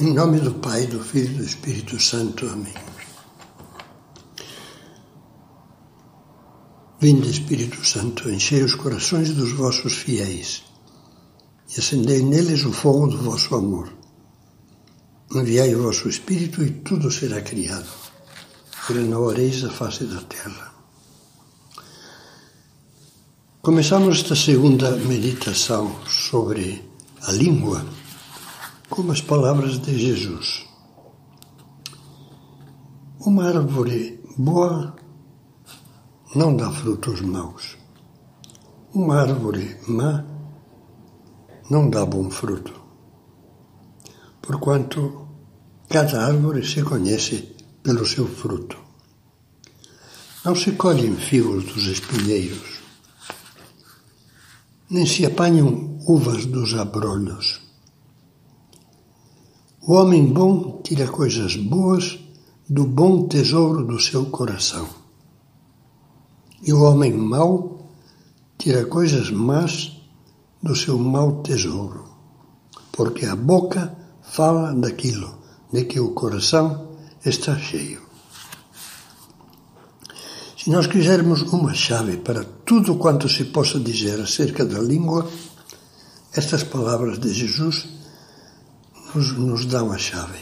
Em nome do Pai, do Filho e do Espírito Santo. Amém. Vinde, Espírito Santo, enchei os corações dos vossos fiéis e acendei neles o fogo do vosso amor. Enviai o vosso Espírito e tudo será criado. Renovareis a face da terra. Começamos esta segunda meditação sobre a língua como as palavras de Jesus. Uma árvore boa não dá frutos maus. Uma árvore má não dá bom fruto. Porquanto cada árvore se conhece pelo seu fruto. Não se colhem figos dos espinheiros, nem se apanham uvas dos abrolhos. O homem bom tira coisas boas do bom tesouro do seu coração. E o homem mau tira coisas más do seu mau tesouro, porque a boca fala daquilo de que o coração está cheio. Se nós quisermos uma chave para tudo quanto se possa dizer acerca da língua, estas palavras de Jesus nos, nos dão a chave.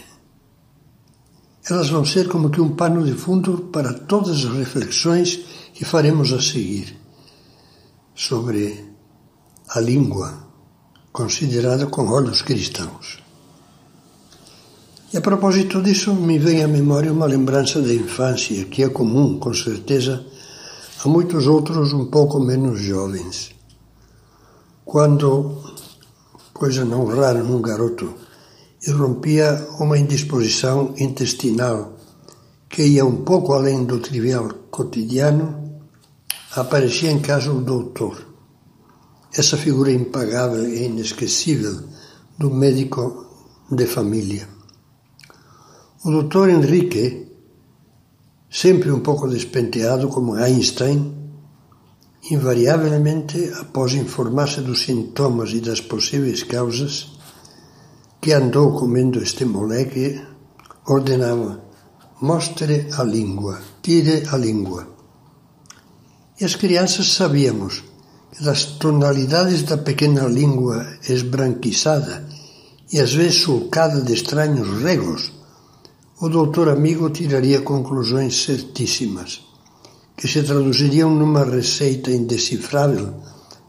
Elas vão ser como que um pano de fundo para todas as reflexões que faremos a seguir sobre a língua considerada com olhos cristãos. E a propósito disso, me vem à memória uma lembrança da infância que é comum, com certeza, a muitos outros um pouco menos jovens. Quando, coisa não rara num garoto, irrompia uma indisposição intestinal que ia um pouco além do trivial cotidiano, aparecia em casa o doutor, essa figura impagável e inesquecível do médico de família. O doutor Henrique, sempre um pouco despenteado como Einstein, invariavelmente, após informar-se dos sintomas e das possíveis causas, que andou comendo este moleque, ordenava: mostre a língua, tire a língua. E as crianças sabíamos que das tonalidades da pequena língua esbranquiçada e às vezes sulcada de estranhos regos, o doutor amigo tiraria conclusões certíssimas, que se traduziriam numa receita indecifrável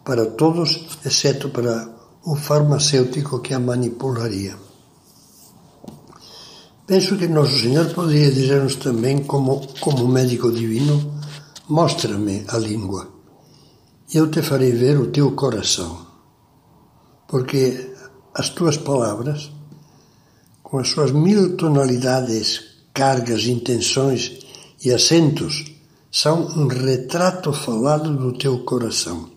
para todos, exceto para o farmacêutico que a manipularia. Penso que Nosso Senhor poderia dizer-nos também, como, como médico divino, mostra-me a língua, e eu te farei ver o teu coração, porque as tuas palavras, com as suas mil tonalidades, cargas, intenções e acentos, são um retrato falado do teu coração,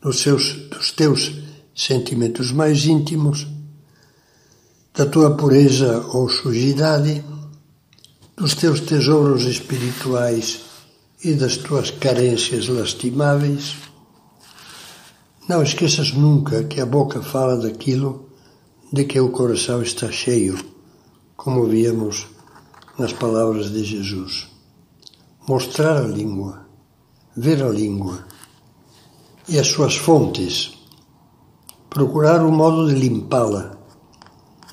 dos, seus, dos teus sentimentos mais íntimos, da tua pureza ou sujidade, dos teus tesouros espirituais e das tuas carências lastimáveis. Não esqueças nunca que a boca fala daquilo de que o coração está cheio, como víamos nas palavras de Jesus. Mostrar a língua, ver a língua e as suas fontes procurar um modo de limpá-la,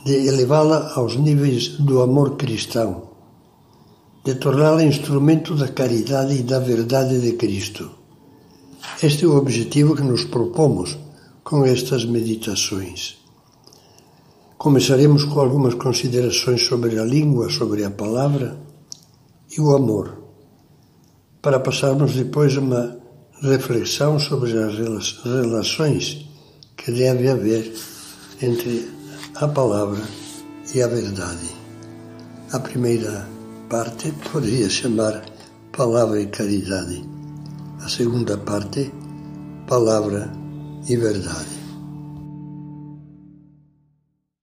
de elevá-la aos níveis do amor cristão, de torná-la instrumento da caridade e da verdade de Cristo. Este é o objetivo que nos propomos com estas meditações. Começaremos com algumas considerações sobre a língua, sobre a palavra e o amor, para passarmos depois a uma reflexão sobre as relações que deve haver entre a palavra e a verdade. A primeira parte poderia chamar palavra e caridade. A segunda parte, palavra e verdade.